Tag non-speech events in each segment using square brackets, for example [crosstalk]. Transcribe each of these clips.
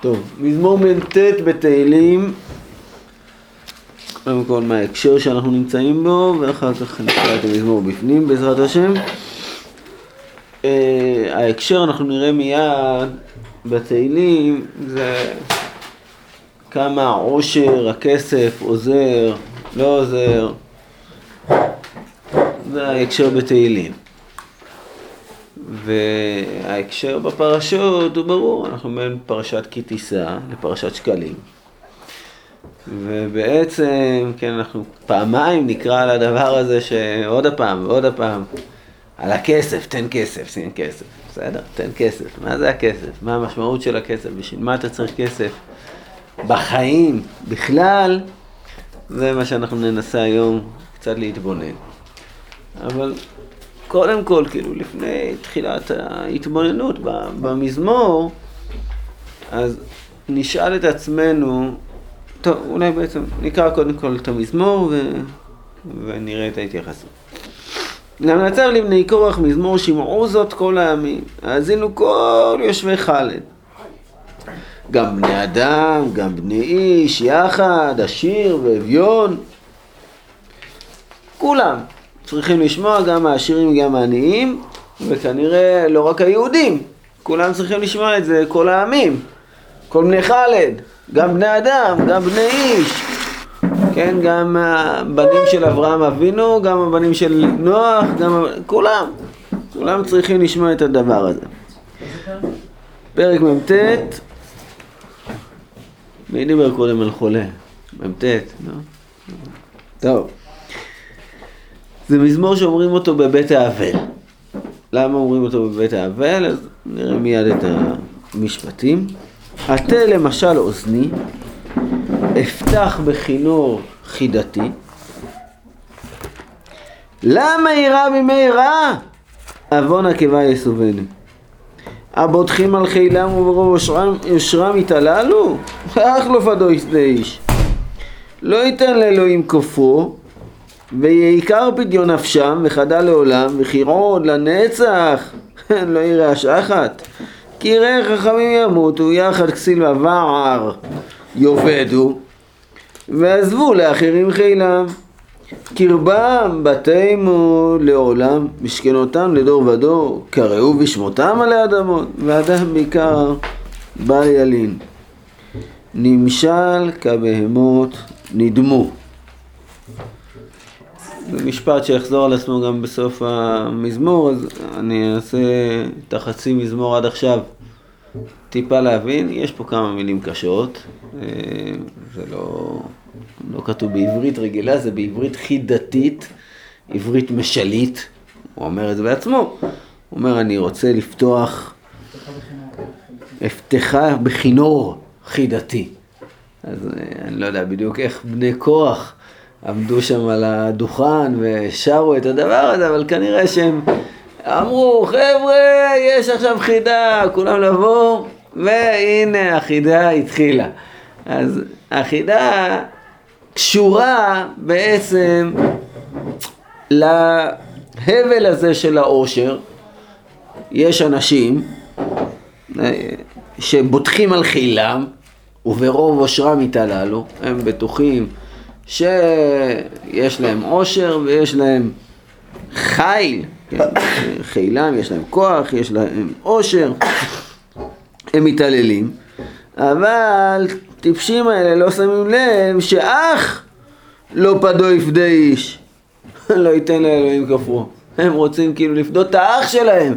טוב, מזמור מ"ט בתהילים, קודם כל מההקשר שאנחנו נמצאים בו, ואחר כך נקרא את המזמור בפנים בעזרת השם. Uh, ההקשר אנחנו נראה מיד בתהילים, זה כמה העושר, הכסף, עוזר, לא עוזר, זה ההקשר בתהילים. וההקשר בפרשות הוא ברור, אנחנו בין פרשת כי תישא לפרשת שקלים. ובעצם, כן, אנחנו פעמיים נקרא על הדבר הזה שעוד הפעם ועוד הפעם, על הכסף, תן כסף, תן כסף, בסדר? תן כסף. מה זה הכסף? מה המשמעות של הכסף? בשביל מה אתה צריך כסף? בחיים, בכלל, זה מה שאנחנו ננסה היום קצת להתבונן. אבל קודם כל, כאילו, לפני תחילת ההתבוננות במזמור, אז נשאל את עצמנו, טוב, אולי בעצם נקרא קודם כל את המזמור ו... ונראה את ההתייחסות. למנצח לבני קורח מזמור שמעו זאת כל העמים, האזינו כל יושבי חלד. גם בני אדם, גם בני איש, יחד, עשיר ואביון, כולם. צריכים לשמוע גם העשירים גם העניים, וכנראה לא רק היהודים, כולם צריכים לשמוע את זה, כל העמים, כל בני חלד, גם בני אדם, גם בני איש, כן, גם הבנים של אברהם אבינו, גם הבנים של נוח, גם כולם, כולם צריכים לשמוע את הדבר הזה. פרק מ"ט, מי דיבר קודם על חולה? מ"ט, לא? טוב. זה מזמור שאומרים אותו בבית האבל. למה אומרים אותו בבית האבל? אז נראה מיד את המשפטים. הטה למשל אוזני, אפתח בכינור חידתי. למה יירא בימי רע? עוון עקבה יסובני. הבוטחים על חילם וברוב יושרם יתעללו? אך לא פדו איש. לא ייתן לאלוהים כופרו, ויעיקר פדיון נפשם וחדה לעולם וכי עוד לנצח. [laughs] לא יראה השחת. כי יראה חכמים ימותו יחד כסיל ובער יאבדו ועזבו לאחרים חילם. קרבם בתימו לעולם משכנותם לדור ודור קראו בשמותם עלי אדמות ואדם בעיקר בל ילין. נמשל כבהמות נדמו משפט שיחזור על עצמו גם בסוף המזמור, אז אני אעשה את החצי מזמור עד עכשיו טיפה להבין. יש פה כמה מילים קשות, אה, זה לא, לא כתוב בעברית רגילה, זה בעברית חידתית, עברית משלית, הוא אומר את זה בעצמו. הוא אומר, אני רוצה לפתוח, אפתחה בכינור חידתי. אז אה, אני לא יודע בדיוק איך בני כוח עמדו שם על הדוכן ושרו את הדבר הזה, אבל כנראה שהם אמרו, חבר'ה, יש עכשיו חידה, כולם לבוא, והנה החידה התחילה. אז החידה קשורה בעצם להבל הזה של העושר. יש אנשים אה, שבוטחים על חילם, וברוב עושרם יתעללו, הם בטוחים שיש להם עושר ויש להם חיל, כן, חילם, יש להם כוח, יש להם עושר, הם מתעללים, אבל טיפשים האלה לא שמים לב שאח לא פדו יפדה איש, [laughs] לא ייתן לאלוהים כפרו. הם רוצים כאילו לפדות את האח שלהם,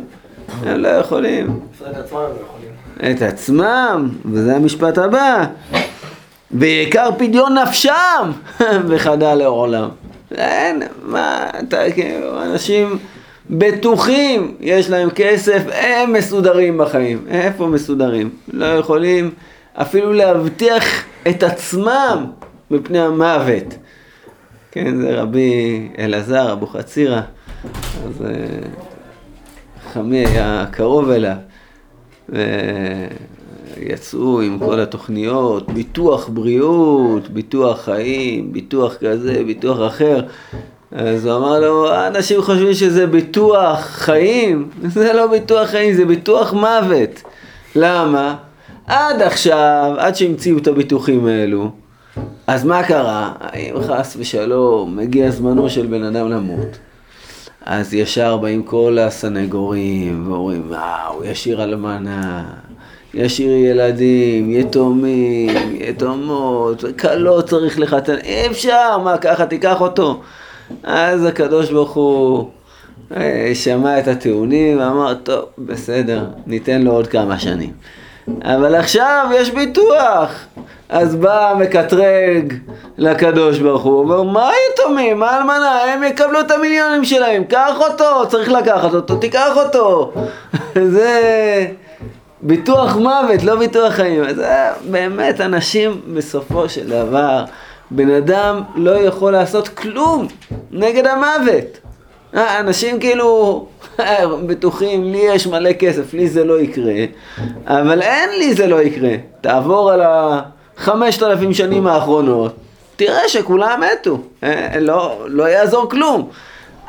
הם לא יכולים. את עצמם, וזה המשפט הבא. ויקר פדיון נפשם [laughs] וחדה לעולם. אין, מה, אתה, כאילו, אנשים בטוחים, יש להם כסף, הם מסודרים בחיים. איפה מסודרים? לא יכולים אפילו להבטיח את עצמם מפני המוות. כן, זה רבי אלעזר, אבוחצירא, אז אה, חמי היה קרוב אליו. יצאו עם כל התוכניות, ביטוח בריאות, ביטוח חיים, ביטוח כזה, ביטוח אחר. אז הוא אמר לו, אנשים חושבים שזה ביטוח חיים, [laughs] זה לא ביטוח חיים, זה ביטוח מוות. למה? עד עכשיו, עד שהמציאו את הביטוחים האלו, אז מה קרה? אם חס ושלום מגיע זמנו של בן אדם למות, אז ישר באים כל הסנגורים ואומרים, הוא ישיר אלמנה, ישיר ילדים, יתומים, יתומות, כלות צריך לחתן, אי אפשר, מה ככה תיקח אותו? אז הקדוש ברוך הוא אה, שמע את הטיעונים ואמר, טוב, בסדר, ניתן לו עוד כמה שנים. אבל עכשיו יש ביטוח. אז בא המקטרג לקדוש ברוך הוא, אומר, מה היתומים? מה אלמנה? הם יקבלו את המיליונים שלהם, קח אותו, צריך לקחת אותו, תיקח אותו. [laughs] זה ביטוח מוות, לא ביטוח חיים. זה באמת אנשים בסופו של דבר, בן אדם לא יכול לעשות כלום נגד המוות. אה, אנשים כאילו בטוחים, לי יש מלא כסף, לי זה לא יקרה, אבל אין לי זה לא יקרה. תעבור על החמשת אלפים שנים האחרונות, תראה שכולם מתו, אה, לא, לא יעזור כלום.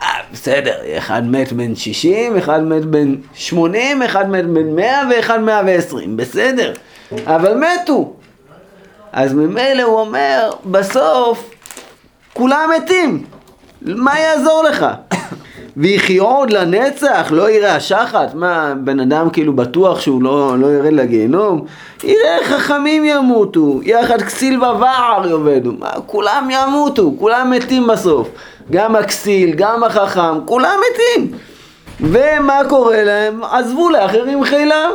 אה, בסדר, אחד מת בן 60, אחד מת בן 80, אחד מת בן 100 ואחד 120, בסדר, אבל מתו. אז ממילא הוא אומר, בסוף כולם מתים, מה יעזור לך? ויחי עוד לנצח, לא יראה השחת? מה, בן אדם כאילו בטוח שהוא לא, לא ירד לגיהנום? יראה חכמים ימותו, יחד כסיל ובער יאבדו, כולם ימותו, כולם מתים בסוף. גם הכסיל, גם החכם, כולם מתים. ומה קורה להם? עזבו לאחרים חילם.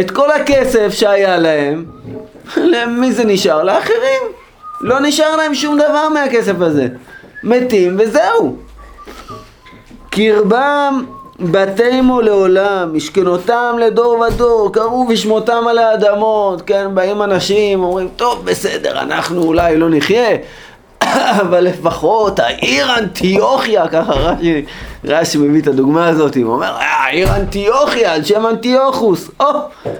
את כל הכסף שהיה להם, [laughs] למי זה נשאר? לאחרים. לא נשאר להם שום דבר מהכסף הזה. מתים וזהו. קרבם בתימו לעולם, משכנותם לדור ודור, קראו בשמותם על האדמות, כן, באים אנשים, אומרים, טוב, בסדר, אנחנו אולי לא נחיה, [coughs] אבל לפחות העיר אנטיוכיה, ככה רש"י, רש"י מביא את הדוגמה הזאת, הוא אומר, אה, העיר אנטיוכיה, על שם אנטיוכוס, או,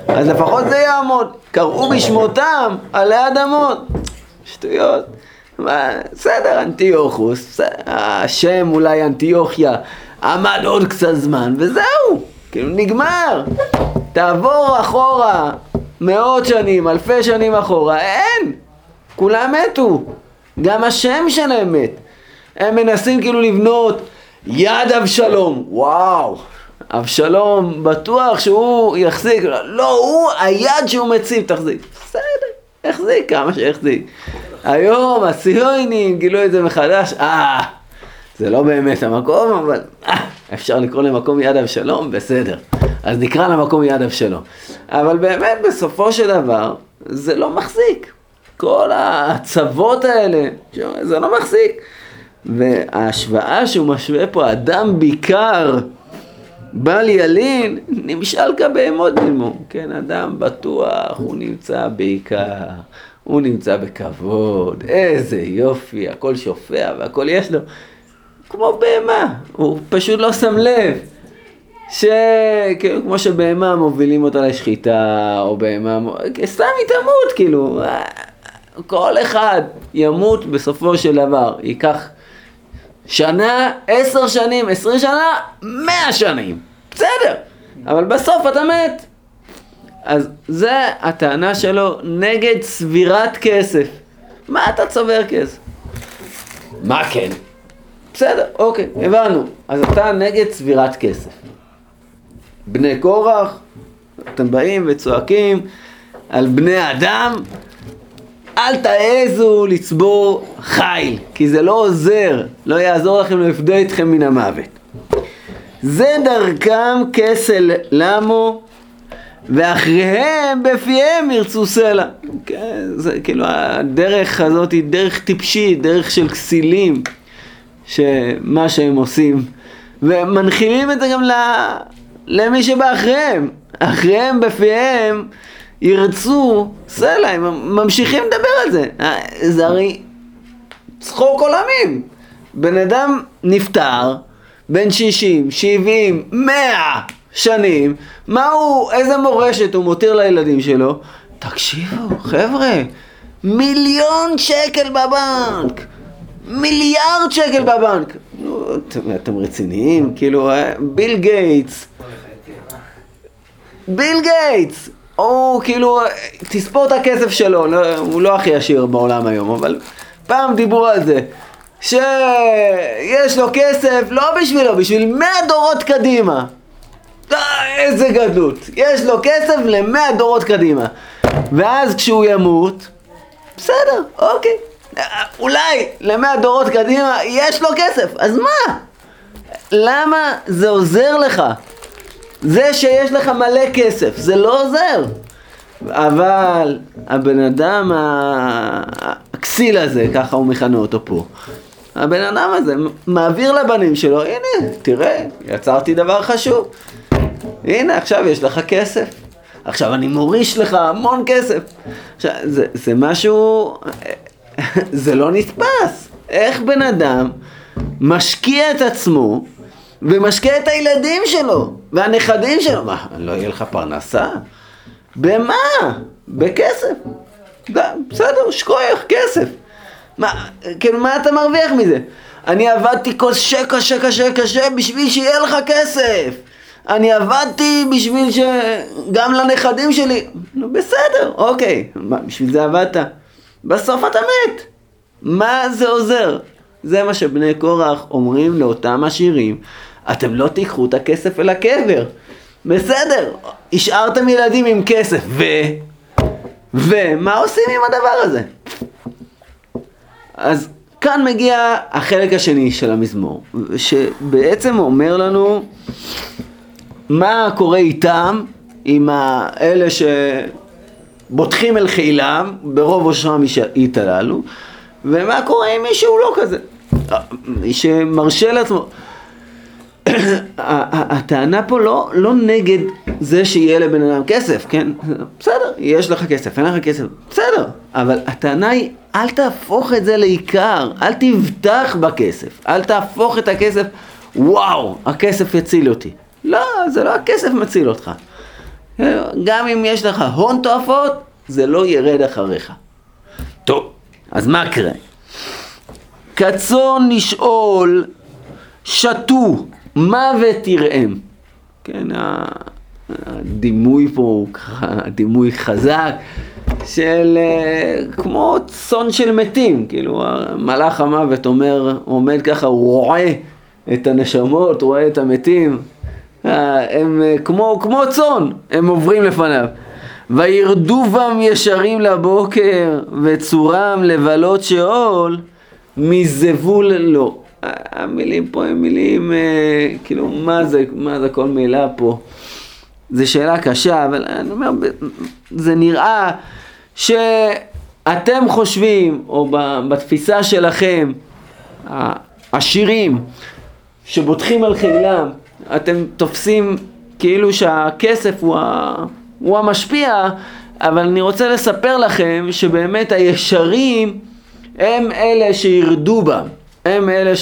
אז לפחות זה יעמוד, קראו בשמותם על האדמות, שטויות. בסדר, אנטיוכוס, השם אולי אנטיוכיה עמד עוד קצת זמן, וזהו, כאילו נגמר. תעבור אחורה מאות שנים, אלפי שנים אחורה, אין, כולם מתו. גם השם שלהם מת. הם מנסים כאילו לבנות יד אבשלום, וואו, אבשלום בטוח שהוא יחזיק, לא, הוא, היד שהוא מציב תחזיק. בסדר, יחזיק כמה שיחזיק. היום הסיונים גילו את זה מחדש, אה, זה לא באמת המקום, אבל אה, אפשר לקרוא למקום יד אבשלום, בסדר. אז נקרא למקום יד אבשלום. אבל באמת, בסופו של דבר, זה לא מחזיק. כל הצוות האלה, זה לא מחזיק. וההשוואה שהוא משווה פה, אדם בעיקר בל ילין, נמשל כבהמות דמו. כן, אדם בטוח, הוא נמצא בעיקר, הוא נמצא בכבוד, איזה יופי, הכל שופע והכל יש לו. כמו בהמה, הוא פשוט לא שם לב. שכאילו כמו שבהמה מובילים אותה לשחיטה, או בהמה, סתם היא תמות, כאילו, כל אחד ימות בסופו של דבר, ייקח שנה, עשר שנים, עשרים שנה, מאה שנים, בסדר, אבל בסוף אתה מת. אז זה הטענה שלו נגד צבירת כסף. מה אתה צובר כסף? מה כן? בסדר, אוקיי, הבנו. אז אתה נגד צבירת כסף. בני קורח, אתם באים וצועקים על בני אדם, אל תעזו לצבור חיל, כי זה לא עוזר, לא יעזור לכם לפדוע אתכם מן המוות. זה דרכם כסל למו, ואחריהם בפיהם ירצו סלע. כן, זה כאילו הדרך הזאת היא דרך טיפשית, דרך של כסילים. שמה שהם עושים, ומנחילים את זה גם למי שבא אחריהם. בפיהם ירצו סלע, הם ממשיכים לדבר על זה. זה הרי צחוק עולמים. בן אדם נפטר, בן 60, 70, 100 שנים, מה הוא, איזה מורשת הוא מותיר לילדים שלו? תקשיבו, חבר'ה, מיליון שקל בבנק. מיליארד שקל בבנק. נו, אתם, אתם רציניים? כאילו, אה, ביל גייטס. ביל גייטס! הוא כאילו, תספור את הכסף שלו, לא, הוא לא הכי עשיר בעולם היום, אבל פעם דיברו על זה, שיש לו כסף לא בשבילו, בשביל מאה דורות קדימה. אה, איזה גדלות, יש לו כסף למאה דורות קדימה. ואז כשהוא ימות, בסדר, אוקיי, אולי למאה דורות קדימה יש לו כסף, אז מה? למה זה עוזר לך? זה שיש לך מלא כסף, זה לא עוזר. אבל הבן אדם הכסיל הזה, ככה הוא מכנה אותו פה, הבן אדם הזה מעביר לבנים שלו, הנה, תראה, יצרתי דבר חשוב. הנה, עכשיו יש לך כסף. עכשיו אני מוריש לך המון כסף. עכשיו, זה, זה משהו, [laughs] זה לא נתפס. איך בן אדם משקיע את עצמו ומשקיע את הילדים שלו והנכדים שלו. מה, לא יהיה לך פרנסה? במה? בכסף. בסדר, שכוח, כסף. מה, כאילו, מה אתה מרוויח מזה? אני עבדתי קשה, קשה, קשה, קשה בשביל שיהיה לך כסף. אני עבדתי בשביל ש... גם לנכדים שלי. נו, בסדר, אוקיי. מה, בשביל זה עבדת? בסוף אתה מת. מה זה עוזר? זה מה שבני קורח אומרים לאותם עשירים. אתם לא תיקחו את הכסף אל הקבר. בסדר, השארתם ילדים עם כסף, ו... ומה עושים עם הדבר הזה? אז כאן מגיע החלק השני של המזמור, שבעצם אומר לנו מה קורה איתם, עם האלה שבוטחים אל חילם, ברוב אושרם יתעללו, ומה קורה עם מי שהוא לא כזה, שמרשה לעצמו. [coughs] הטענה פה לא, לא נגד זה שיהיה לבן אדם כסף, כן? בסדר, יש לך כסף, אין לך כסף, בסדר. אבל הטענה היא, אל תהפוך את זה לעיקר, אל תבטח בכסף, אל תהפוך את הכסף, וואו, הכסף יציל אותי. לא, זה לא הכסף מציל אותך. גם אם יש לך הון תועפות, זה לא ירד אחריך. טוב, אז מה קרה? כצאן לשאול, שתו, מוות תראם. כן, הדימוי פה הוא ככה דימוי חזק של אה, כמו צאן של מתים, כאילו מלאך המוות אומר, עומד ככה, הוא רואה את הנשמות, רואה את המתים, הם אה, כמו, כמו צאן, הם עוברים לפניו. וירדו בם ישרים לבוקר, וצורם לבלות שאול, מזבול לו. המילים פה הם מילים, אה, כאילו, מה זה, מה זה כל מילה פה? זו שאלה קשה, אבל אני אומר, זה נראה שאתם חושבים, או בתפיסה שלכם, השירים שבוטחים על חילם, אתם תופסים כאילו שהכסף הוא, ה, הוא המשפיע, אבל אני רוצה לספר לכם שבאמת הישרים הם אלה שירדו בם. הם אלה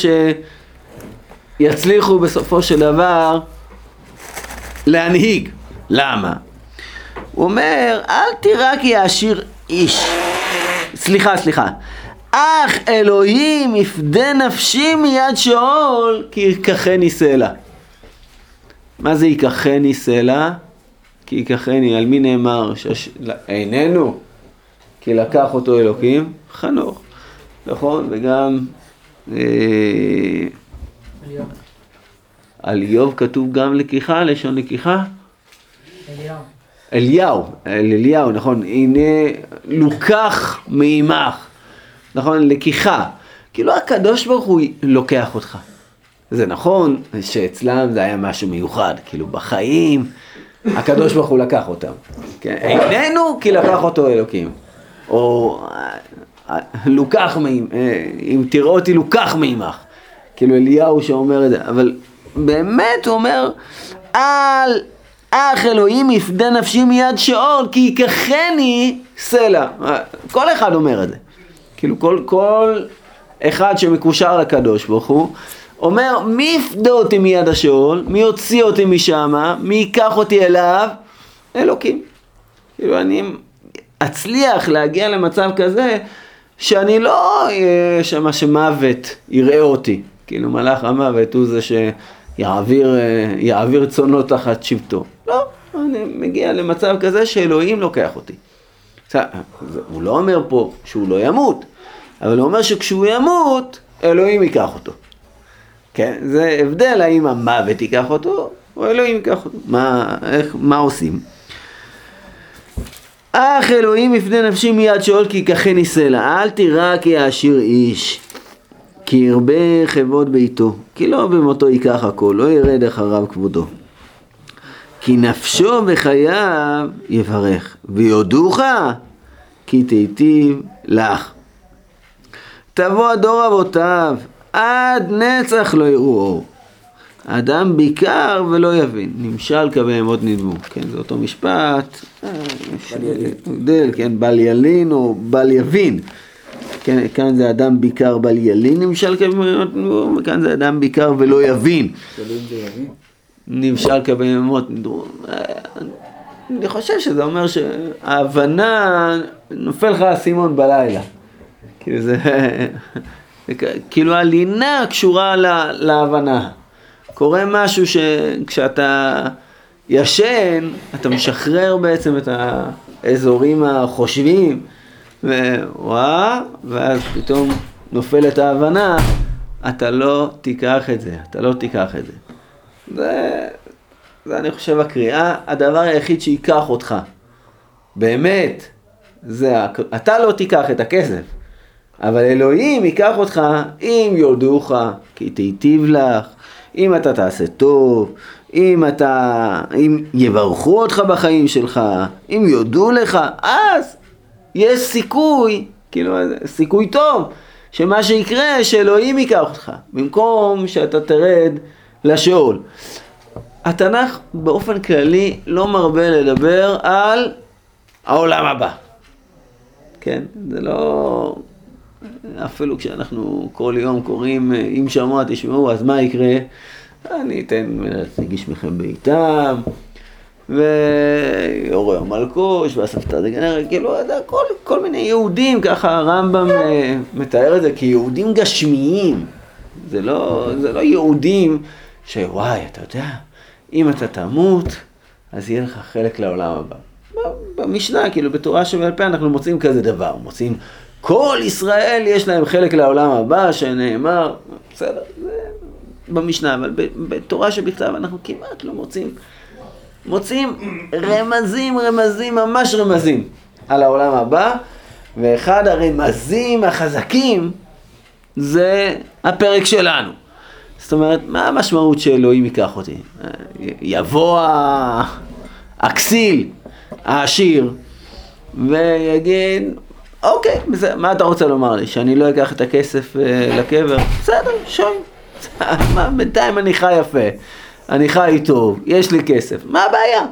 שיצליחו בסופו של דבר להנהיג. למה? הוא אומר, אל תירא כי יעשיר איש. סליחה, סליחה. אך אלוהים יפדה נפשי מיד שאול, כי ייקחני סלע. מה זה ייקחני סלע? כי ייקחני, על מי נאמר? שש... איננו, כי לקח אותו אלוקים, חנוך. נכון? וגם אה, על איוב כתוב גם לקיחה, לשון לקיחה? אליהו. אליהו, אל אליהו, נכון, הנה לוקח מעמך, נכון, לקיחה. כאילו הקדוש ברוך הוא לוקח אותך. זה נכון שאצלם זה היה משהו מיוחד, כאילו בחיים הקדוש ברוך הוא לקח אותם. כן? איננו כי לקח אותו אלוקים. או לוקח מעמך, אה, אם תראו אותי לוקח מעמך. כאילו אליהו שאומר את זה, אבל באמת הוא אומר, אל אך אלוהים יפדה נפשי מיד שאול, כי ייקחני סלע. כל אחד אומר את זה. כאילו כל, כל אחד שמקושר לקדוש ברוך הוא, אומר, מי יפדה אותי מיד השאול? מי יוציא אותי משם? מי ייקח אותי אליו? אלוקים. כאילו אני אצליח להגיע למצב כזה שאני לא אהיה שמה שמוות יראה אותי. כאילו מלאך המוות הוא זה שיעביר צאנו תחת שבטו. לא, אני מגיע למצב כזה שאלוהים לוקח אותי. הוא לא אומר פה שהוא לא ימות, אבל הוא אומר שכשהוא ימות, אלוהים ייקח אותו. כן, זה הבדל האם המוות ייקח אותו, או אלוהים ייקח אותו. מה, איך, מה עושים? אך אלוהים יפנה נפשי מיד שאול כי ייקחני ניסלה, אל תירא כי יעשיר איש, כי ירבה חבות ביתו, כי לא במותו ייקח הכל, לא ירד אחריו כבודו. כי נפשו בחייו יברך, ויודוך כי תיטיב לך. תבוא הדור אבותיו, עד נצח לא יראו אור. אדם ביקר ולא יבין, נמשל כבהמות נדמו. כן, זה אותו משפט, יש הבדל, כן, בל ילין או בל יבין. כן, כאן זה אדם ביקר בל ילין, נמשל כבהמות נדמו, וכאן זה אדם ביקר ולא יבין. נמשל כבהמות נדמו. אני חושב שזה אומר שההבנה, נופל לך האסימון בלילה. כאילו זה, כאילו הלינה קשורה לה, להבנה. קורה משהו שכשאתה ישן, אתה משחרר בעצם את האזורים החושבים, ווואה, ואז פתאום נופלת ההבנה, אתה לא תיקח את זה, אתה לא תיקח את זה. זה, זה אני חושב הקריאה, הדבר היחיד שייקח אותך, באמת, זה, אתה לא תיקח את הכסף, אבל אלוהים ייקח אותך אם יודוך, כי תיטיב לך, אם אתה תעשה טוב, אם אתה, אם יברכו אותך בחיים שלך, אם יודו לך, אז יש סיכוי, כאילו סיכוי טוב, שמה שיקרה שאלוהים ייקח אותך, במקום שאתה תרד לשאול. התנ"ך באופן כללי לא מרבה לדבר על העולם הבא. כן, זה לא... אפילו כשאנחנו כל יום קוראים, אם שמוע תשמעו, אז מה יקרה? אני אתן להציג מכם בעיטם, ויורי המלכוש, והסבתא דגנר, כאילו, כל, כל מיני יהודים, ככה הרמב"ם אה, מתאר את זה כיהודים גשמיים. זה לא, זה לא יהודים שוואי, אתה יודע, אם אתה תמות, אז יהיה לך חלק לעולם הבא. במשנה, כאילו, בתורה שבעל פה אנחנו מוצאים כזה דבר, מוצאים כל ישראל יש להם חלק לעולם הבא, שנאמר, בסדר, זה במשנה, אבל בתורה שבכתב אנחנו כמעט לא מוצאים, מוצאים רמזים, רמזים, ממש רמזים על העולם הבא, ואחד הרמזים החזקים זה הפרק שלנו. זאת אומרת, מה המשמעות שאלוהים ייקח אותי? יבוא הכסיל, העשיר, ויגיד, אוקיי, בסדר, מה אתה רוצה לומר לי? שאני לא אקח את הכסף אה, לקבר? בסדר, שוי. [laughs] בינתיים אני חי יפה, אני חי טוב, יש לי כסף, מה הבעיה?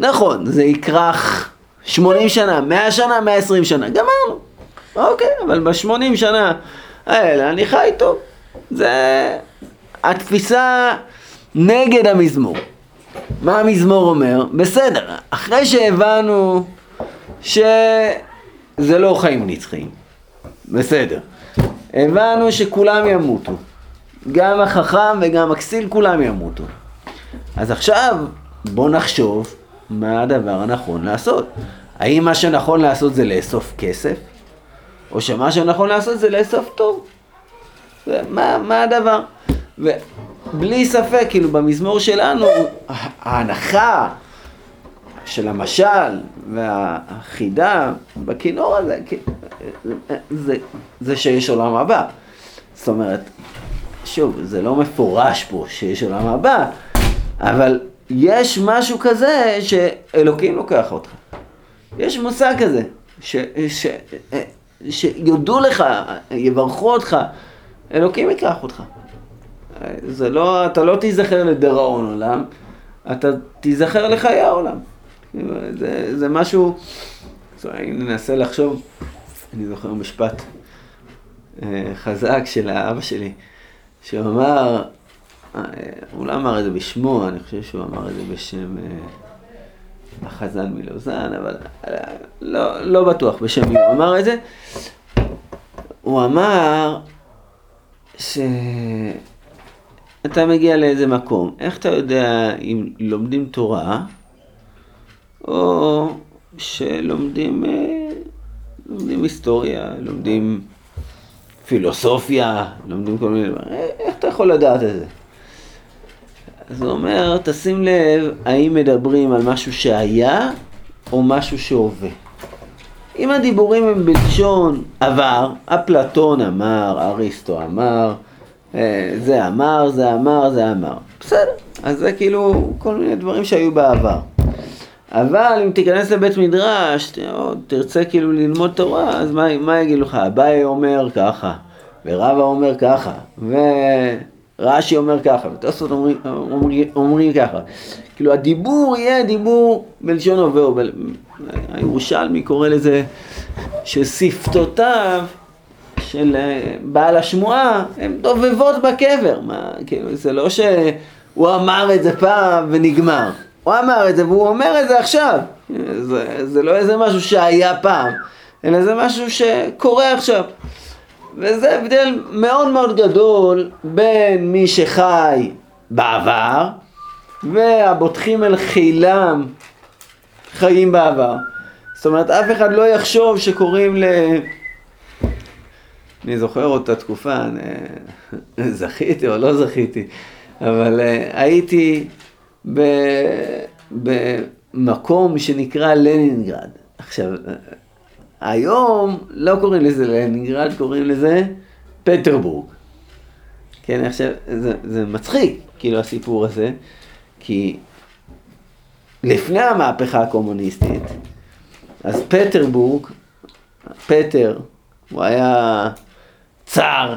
נכון, זה יכרך 80 שנה, 100 שנה, 120 שנה, גמרנו. אוקיי, אבל ב-80 שנה האלה אני חי טוב. זה התפיסה נגד המזמור. מה המזמור אומר? בסדר, אחרי שהבנו ש... זה לא חיים נצחיים. בסדר. הבנו שכולם ימותו. גם החכם וגם הכסיל כולם ימותו. אז עכשיו בוא נחשוב מה הדבר הנכון לעשות. האם מה שנכון לעשות זה לאסוף כסף? או שמה שנכון לעשות זה לאסוף טוב? מה, מה הדבר? ובלי ספק, כאילו במזמור שלנו, ההנחה של המשל והחידה בכינור הזה, זה, זה שיש עולם הבא. זאת אומרת, שוב, זה לא מפורש פה שיש עולם הבא, אבל יש משהו כזה שאלוקים לוקח אותך. יש מושג כזה, ש, ש, שיודו לך, יברכו אותך, אלוקים ייקח אותך. זה לא, אתה לא תיזכר לדיראון עולם, אתה תיזכר לחיי העולם. זה, זה משהו, אם ננסה לחשוב, אני זוכר משפט אה, חזק של האבא שלי, שהוא אמר, אה, הוא לא אמר את זה בשמו, אני חושב שהוא אמר את זה בשם אה, החזן מלוזן, אבל לא, לא בטוח בשם מי הוא אמר את זה. הוא אמר שאתה מגיע לאיזה מקום, איך אתה יודע אם לומדים תורה או שלומדים אה, לומדים היסטוריה, לומדים פילוסופיה, לומדים כל מיני דברים. איך אתה יכול לדעת את זה? אז הוא אומר, תשים לב האם מדברים על משהו שהיה או משהו שהווה. אם הדיבורים הם בלשון עבר, אפלטון אמר, אריסטו אמר, אה, זה אמר, זה אמר, זה אמר. בסדר, אז זה כאילו כל מיני דברים שהיו בעבר. אבל אם תיכנס לבית מדרש, תרצה כאילו ללמוד תורה, אז מה, מה יגידו לך? אביי אומר ככה, ורבא אומר ככה, ורש"י אומר ככה, ותוספות אומרים, אומרים, אומרים ככה. כאילו הדיבור יהיה דיבור בלשון הווה, הירושלמי קורא לזה ששפתותיו של אה, בעל השמועה הן דובבות בקבר. מה, כאילו, זה לא שהוא אמר את זה פעם ונגמר. הוא אמר את זה והוא אומר את זה עכשיו. זה, זה לא איזה משהו שהיה פעם, אלא זה משהו שקורה עכשיו. וזה הבדל מאוד מאוד גדול בין מי שחי בעבר והבוטחים אל חילם חיים בעבר. זאת אומרת, אף אחד לא יחשוב שקוראים ל... אני זוכר אותה תקופה, אני... זכיתי או לא זכיתי, אבל uh, הייתי. במקום שנקרא לנינגרד. עכשיו, היום לא קוראים לזה לנינגרד, קוראים לזה פטרבורג. כן, עכשיו, זה, זה מצחיק, כאילו, הסיפור הזה, כי לפני המהפכה הקומוניסטית, אז פטרבורג, פטר, הוא היה צר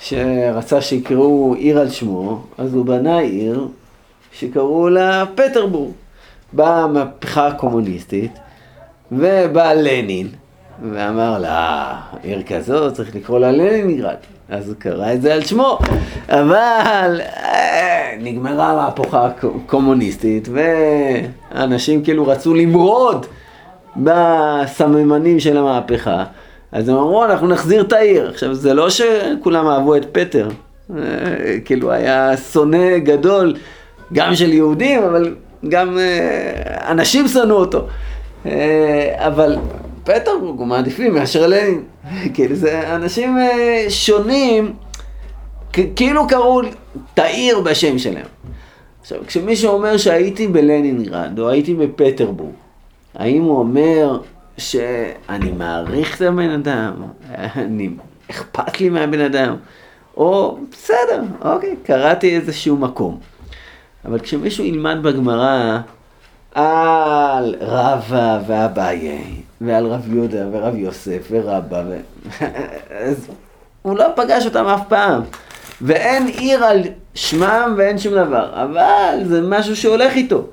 שרצה שיקראו עיר על שמו, אז הוא בנה עיר שקראו לה פטרבורג. באה המהפכה הקומוניסטית, ובא לנין, ואמר לה, עיר כזאת צריך לקרוא לה לנינגרד. אז הוא קרא את זה על שמו. אבל אה, נגמרה המהפכה הקומוניסטית, ואנשים כאילו רצו למרוד בסממנים של המהפכה. אז הם אמרו, אנחנו נחזיר את העיר. עכשיו, זה לא שכולם אהבו את פטר. אה, כאילו, היה שונא גדול, גם של יהודים, אבל גם אה, אנשים שנאו אותו. אבל פטרבורג הוא מעדיפים מאשר לנין. [laughs] כאילו זה אנשים אה, שונים, כאילו קראו את העיר בשם שלהם. עכשיו, כשמישהו אומר שהייתי בלנינגרד או הייתי בפטרבורג, האם הוא אומר שאני מעריך את הבן אדם, אני, אכפת לי מהבן אדם, או בסדר, אוקיי, קראתי איזשהו מקום. אבל כשמישהו ילמד בגמרא על רבא ואביי, ועל רב יהודה ורב יוסף ורבא, ו... [laughs] אז הוא לא פגש אותם אף פעם. ואין עיר על שמם ואין שום דבר, אבל זה משהו שהולך איתו.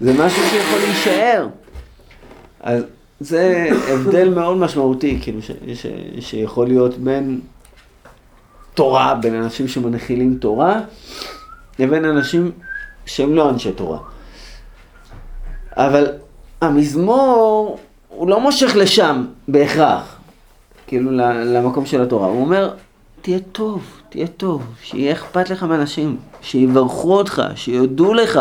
זה משהו שיכול להישאר. אז זה הבדל מאוד משמעותי, כאילו, ש, ש, שיכול להיות בין תורה, בין אנשים שמנחילים תורה, לבין אנשים שהם לא אנשי תורה. אבל המזמור הוא לא מושך לשם בהכרח, כאילו למקום של התורה. הוא אומר, תהיה טוב, תהיה טוב, שיהיה אכפת לך מאנשים, שיברכו אותך, שיודו לך,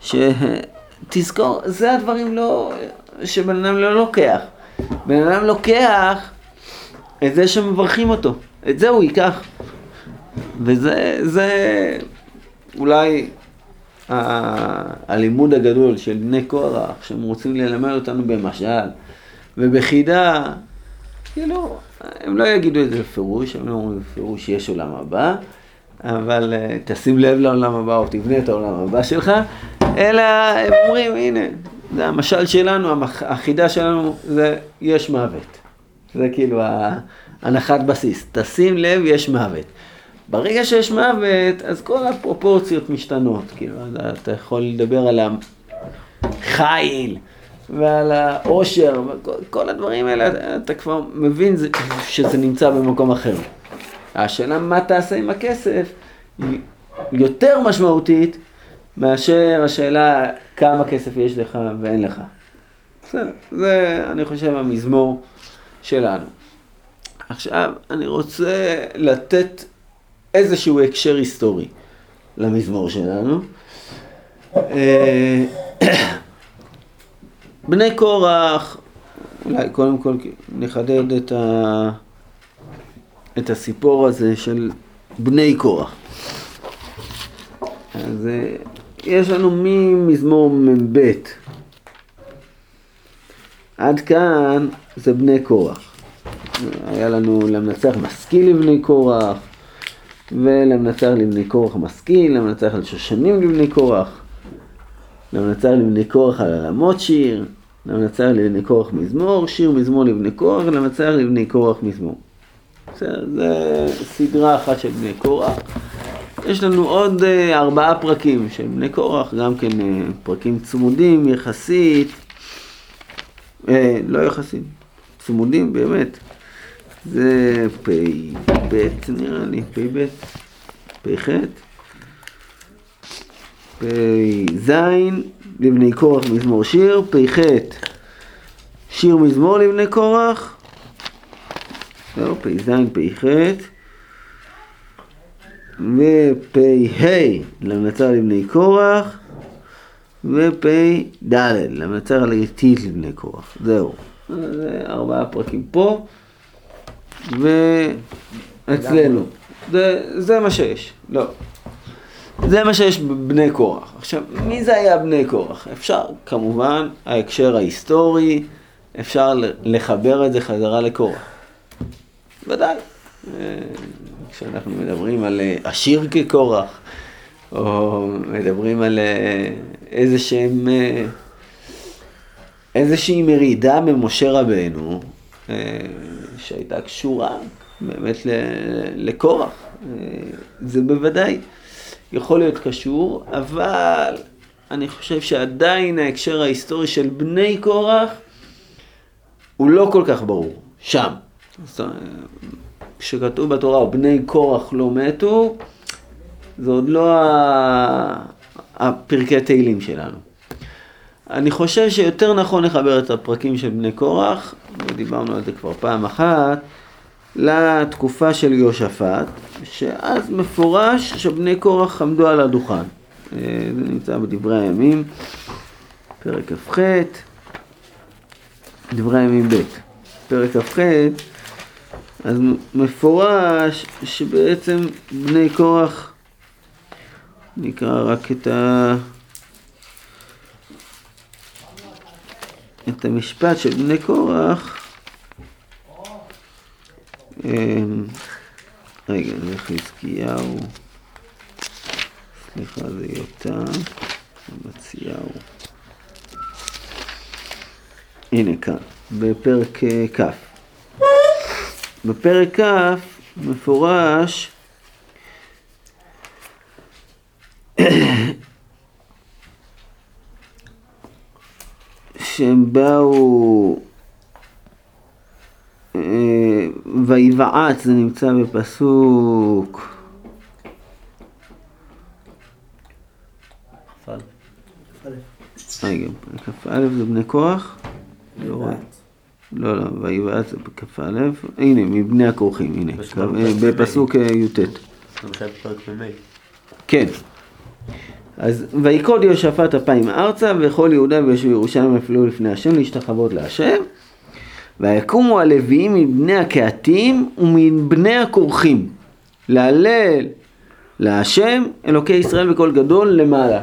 שתזכור, זה הדברים לא, שבן אדם לא לוקח. בן אדם לוקח את זה שמברכים אותו, את זה הוא ייקח. וזה, זה אולי הלימוד הגדול של בני קורח, שהם רוצים ללמד אותנו במשל ובחידה, כאילו, הם לא יגידו את זה בפירוש, הם לא אומרים בפירוש שיש עולם הבא, אבל uh, תשים לב לעולם הבא או תבנה את העולם הבא שלך, אלא הם אומרים, הנה, זה המשל שלנו, החידה שלנו זה יש מוות. זה כאילו הנחת בסיס. תשים לב, יש מוות. ברגע שיש מוות, אז כל הפרופורציות משתנות. כאילו, אתה יכול לדבר על החיל ועל העושר, וכל הדברים האלה, אתה כבר מבין שזה נמצא במקום אחר. השאלה מה תעשה עם הכסף היא יותר משמעותית מאשר השאלה כמה כסף יש לך ואין לך. בסדר, זה אני חושב המזמור שלנו. עכשיו אני רוצה לתת איזשהו הקשר היסטורי למזמור שלנו. אה, בני קורח, אולי קודם כל נחדד את, ה... את הסיפור הזה של בני קורח. אז אה, יש לנו ממזמור מ"ב עד כאן זה בני קורח. היה לנו למנצח משכיל לבני קורח, ולמנצח לבני קורח משכיל, למנצח על שושנים לבני קורח, למנצח לבני קורח על עלמות שיר, למנצח לבני קורח מזמור, שיר מזמור לבני קורח, למנצח לבני קורח מזמור. בסדר, זה סדרה אחת של בני קורח. יש לנו עוד uh, ארבעה פרקים של בני קורח, גם כן uh, פרקים צמודים יחסית, uh, לא יחסית, צמודים באמת. זה פ"ב נראה לי, פ"ב, פ"ח, פ"ז לבני קורח מזמור שיר, פ"ח שיר מזמור לבני קורח, זהו, פ"ז, פ"ח, ופ"ה למנצח לבני קורח, ופ"ד למנצח לגיטית לבני קורח, זהו, זה ארבעה פרקים פה. ואצלנו. זה, זה מה שיש, לא. זה מה שיש בבני קורח. עכשיו, מי זה היה בני קורח? אפשר, כמובן, ההקשר ההיסטורי, אפשר לחבר את זה חזרה לקורח. ודאי. אה, כשאנחנו מדברים על אה, עשיר כקורח, או מדברים על אה, איזה שהם, איזושהי מרידה במשה רבנו, שהייתה קשורה באמת לקורח. זה בוודאי יכול להיות קשור, אבל אני חושב שעדיין ההקשר ההיסטורי של בני קורח הוא לא כל כך ברור, שם. כשכתוב בתורה, בני קורח לא מתו, זה עוד לא הפרקי תהילים שלנו. אני חושב שיותר נכון לחבר את הפרקים של בני קורח, ודיברנו על זה כבר פעם אחת, לתקופה של יהושפט, שאז מפורש שבני קורח עמדו על הדוכן. אה, זה נמצא בדברי הימים, פרק כ"ח, דברי הימים ב', פרק כ"ח, אז מפורש שבעצם בני קורח, נקרא רק את ה... את המשפט של בני קורח, אמ, רגע, זה חזקיהו, סליחה, זה יותם, מציהו. הנה כאן, בפרק אה, כ'. בפרק כ' מפורש שהם באו, אה, ויבעץ, זה נמצא בפסוק. רגע, כ"א זה בני כוח? לא רואה. לא, לא, ויבעץ זה בכ"א. הנה, מבני הכורחים, הנה. בפסוק אה, י"ט. כן. אז ויקוד יהושפט אפיים ארצה וכל יהודה ויושבי ירושלים נפלו לפני השם להשתחוות להשם ויקומו הלוויים מבני הקהתים ומבני הכורחים להלל להשם אלוקי ישראל בקול גדול למעלה.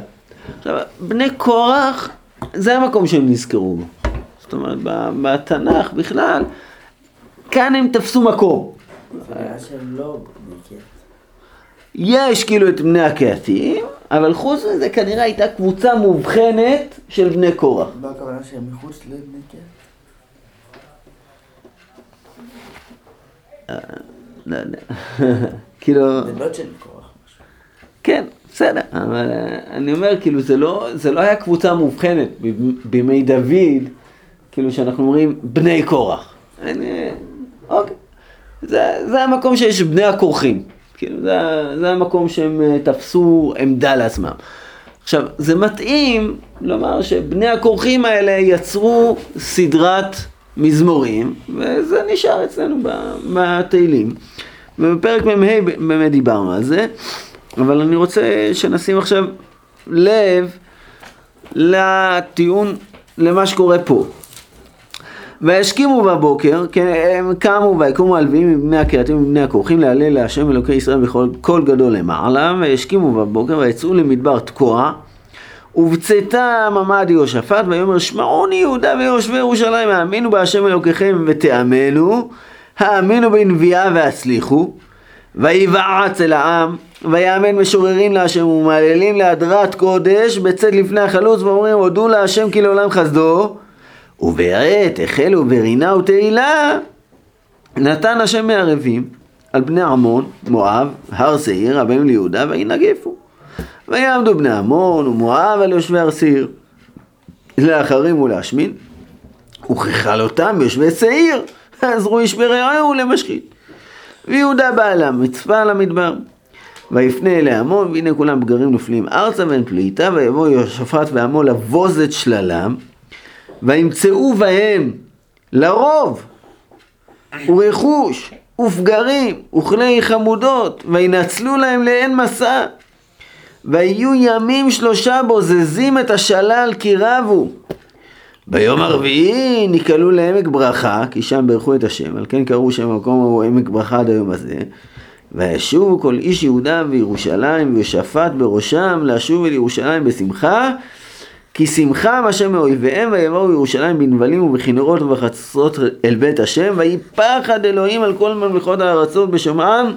עכשיו בני קורח זה המקום שהם נזכרו בו. זאת אומרת בתנ"ך בכלל כאן הם תפסו מקום. לא יש כאילו את בני הקהתים אבל חוץ מזה כנראה הייתה קבוצה מובחנת של בני קורח. מה הכוונה שהם מחוץ לבני קהת? אה, לא יודע. [laughs] כאילו... זה לא של קורח. כן, בסדר, אבל אה, אני אומר, כאילו, זה לא, זה לא היה קבוצה מובחנת בימי דוד, כאילו שאנחנו אומרים בני קורח. אני, אוקיי. זה, זה המקום שיש בני הכורחים. כאילו, זה, זה המקום שהם אה, תפסו עמדה לעצמם. עכשיו, זה מתאים לומר שבני הכורחים האלה יצרו סדרת מזמורים, וזה נשאר אצלנו בתהילים. ובפרק מ"ה באמת דיברנו על זה, אבל אני רוצה שנשים עכשיו לב לטיעון למה שקורה פה. וישכימו בבוקר, כן, הם קמו ויקומו הלוויים מבני הקהתים ובני הכורחים להלל להשם אלוקי ישראל בכל קול גדול למעלה, וישכימו בבוקר ויצאו למדבר תקוע, ובצאתם עמד יהושפט ויאמר שמעוני יהודה ויושבי ירושלים האמינו בהשם אלוקיכם ותאמנו, האמינו בנביאה והצליחו, ויבעץ אל העם, ויאמן משוררים להשם ומהללים להדרת קודש בצאת לפני החלוץ ואומרים הודו להשם כי לעולם חסדו ובעת החלו ברינה ותהילה נתן השם מערבים על בני עמון, מואב, הר שעיר, הבאים ליהודה וינגפו ויעמדו בני עמון ומואב על יושבי הר שעיר לאחרים ולהשמין. וככלותם יושבי שעיר עזרו איש ברעהו למשחית ויהודה אליו, מצפה על המדבר. ויפנה אלי עמון, והנה כולם בגרים נופלים ארצה ואין פליטה, ויבוא יהושפט ועמו לבוז את שללם, וימצאו בהם לרוב, ורכוש, ופגרים, וכלי חמודות, וינצלו להם לאין מסע. ויהיו ימים שלושה בוזזים את השלל כי רבו. ביום הרביעי נקלעו לעמק ברכה, כי שם ברכו את השם, על כן קראו שם המקום ההוא עמק ברכה עד היום הזה. וישובו כל איש יהודה וירושלים וישפט בראשם לשוב אל ירושלים בשמחה כי שמחה מה שם מאויביהם ויבואו ירושלים בנבלים ובכנרות ובחצרות אל בית השם ויהי פחד אלוהים על כל ממלכות הארצות בשומעם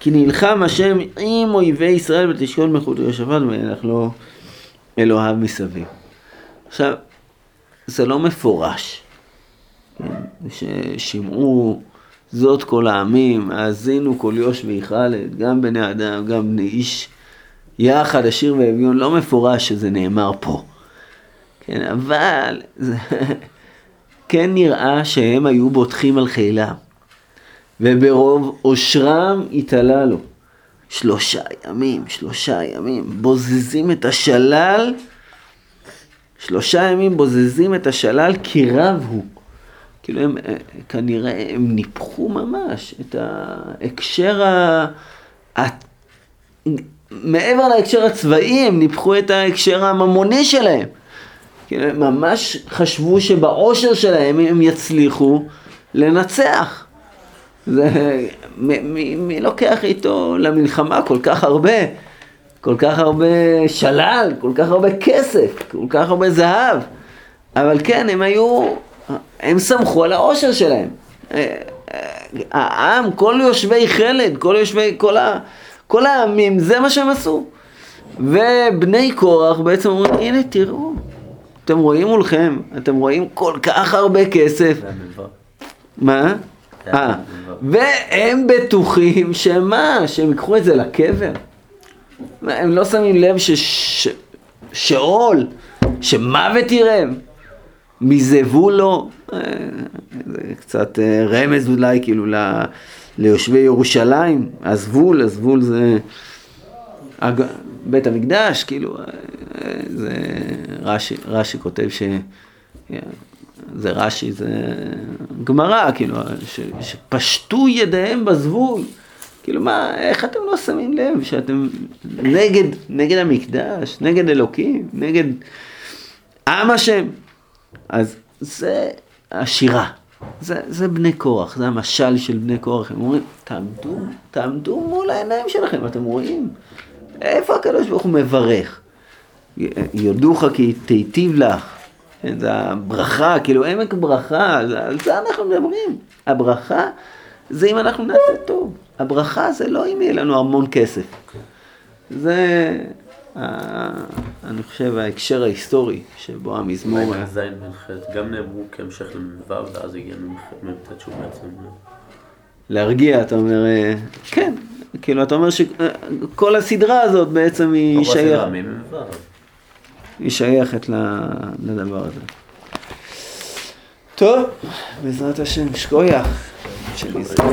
כי נלחם השם עם אויבי ישראל ותשכון מלכות יהושפט וילך לו אלוהיו מסביב. עכשיו זה לא מפורש. כן? ששמעו זאת כל העמים, האזינו כל יוש ויכלת, גם בני אדם, גם בני איש, יחד עשיר ואביון, לא מפורש שזה נאמר פה. כן, אבל [laughs] כן נראה שהם היו בוטחים על חילה, וברוב עושרם התעלה לו. שלושה ימים, שלושה ימים, בוזזים את השלל שלושה ימים בוזזים את השלל כי רב הוא. כאילו הם אה, כנראה, הם ניפחו ממש את ההקשר ה... מעבר להקשר הצבאי, הם ניפחו את ההקשר הממוני שלהם. כאילו הם ממש חשבו שבעושר שלהם הם יצליחו לנצח. זה, מי, מי, מי לוקח איתו למלחמה כל כך הרבה? כל כך הרבה שלל, כל כך הרבה כסף, כל כך הרבה זהב. אבל כן, הם היו, הם סמכו על העושר שלהם. אה, אה, העם, כל יושבי חלד, כל יושבי, כל, ה, כל העמים, זה מה שהם עשו. ובני קורח בעצם אומרים, הנה תראו, אתם רואים מולכם, אתם רואים כל כך הרבה כסף. מה? אה, והם בטוחים שמה, שהם ייקחו את זה לקבר. הם לא שמים לב ששאול, שמוות ירם, מזבולו, אה, זה קצת אה, רמז אולי כאילו ל... ליושבי ירושלים, הזבול, הזבול זה הג... בית המקדש, כאילו, אה, זה רש"י, רש"י כותב ש... זה רש"י, זה גמרא, כאילו, ש... שפשטו ידיהם בזבול. כאילו מה, איך אתם לא שמים לב שאתם נגד, נגד המקדש, נגד אלוקים, נגד עם השם? אז זה השירה, זה, זה בני קורח, זה המשל של בני קורח, הם אומרים, תעמדו, תעמדו מול העיניים שלכם, אתם רואים? איפה הקדוש ברוך הוא מברך? יודוך כי תיטיב לך, זה הברכה, כאילו עמק ברכה, על זה אנחנו מדברים. הברכה זה אם אנחנו נעשה טוב. הברכה זה לא אם יהיה לנו המון כסף. זה, אני חושב, ההקשר ההיסטורי שבו המזמור... זין מ"ח גם נאמרו כהמשך למ"ו, ואז הגיע מ"ט שהוא בעצם... להרגיע, אתה אומר, אה, כן, כאילו, אתה אומר שכל הסדרה הזאת בעצם היא שייכת... היא שייכת לדבר הזה. טוב, בעזרת השם, שכוייח, שנזכה.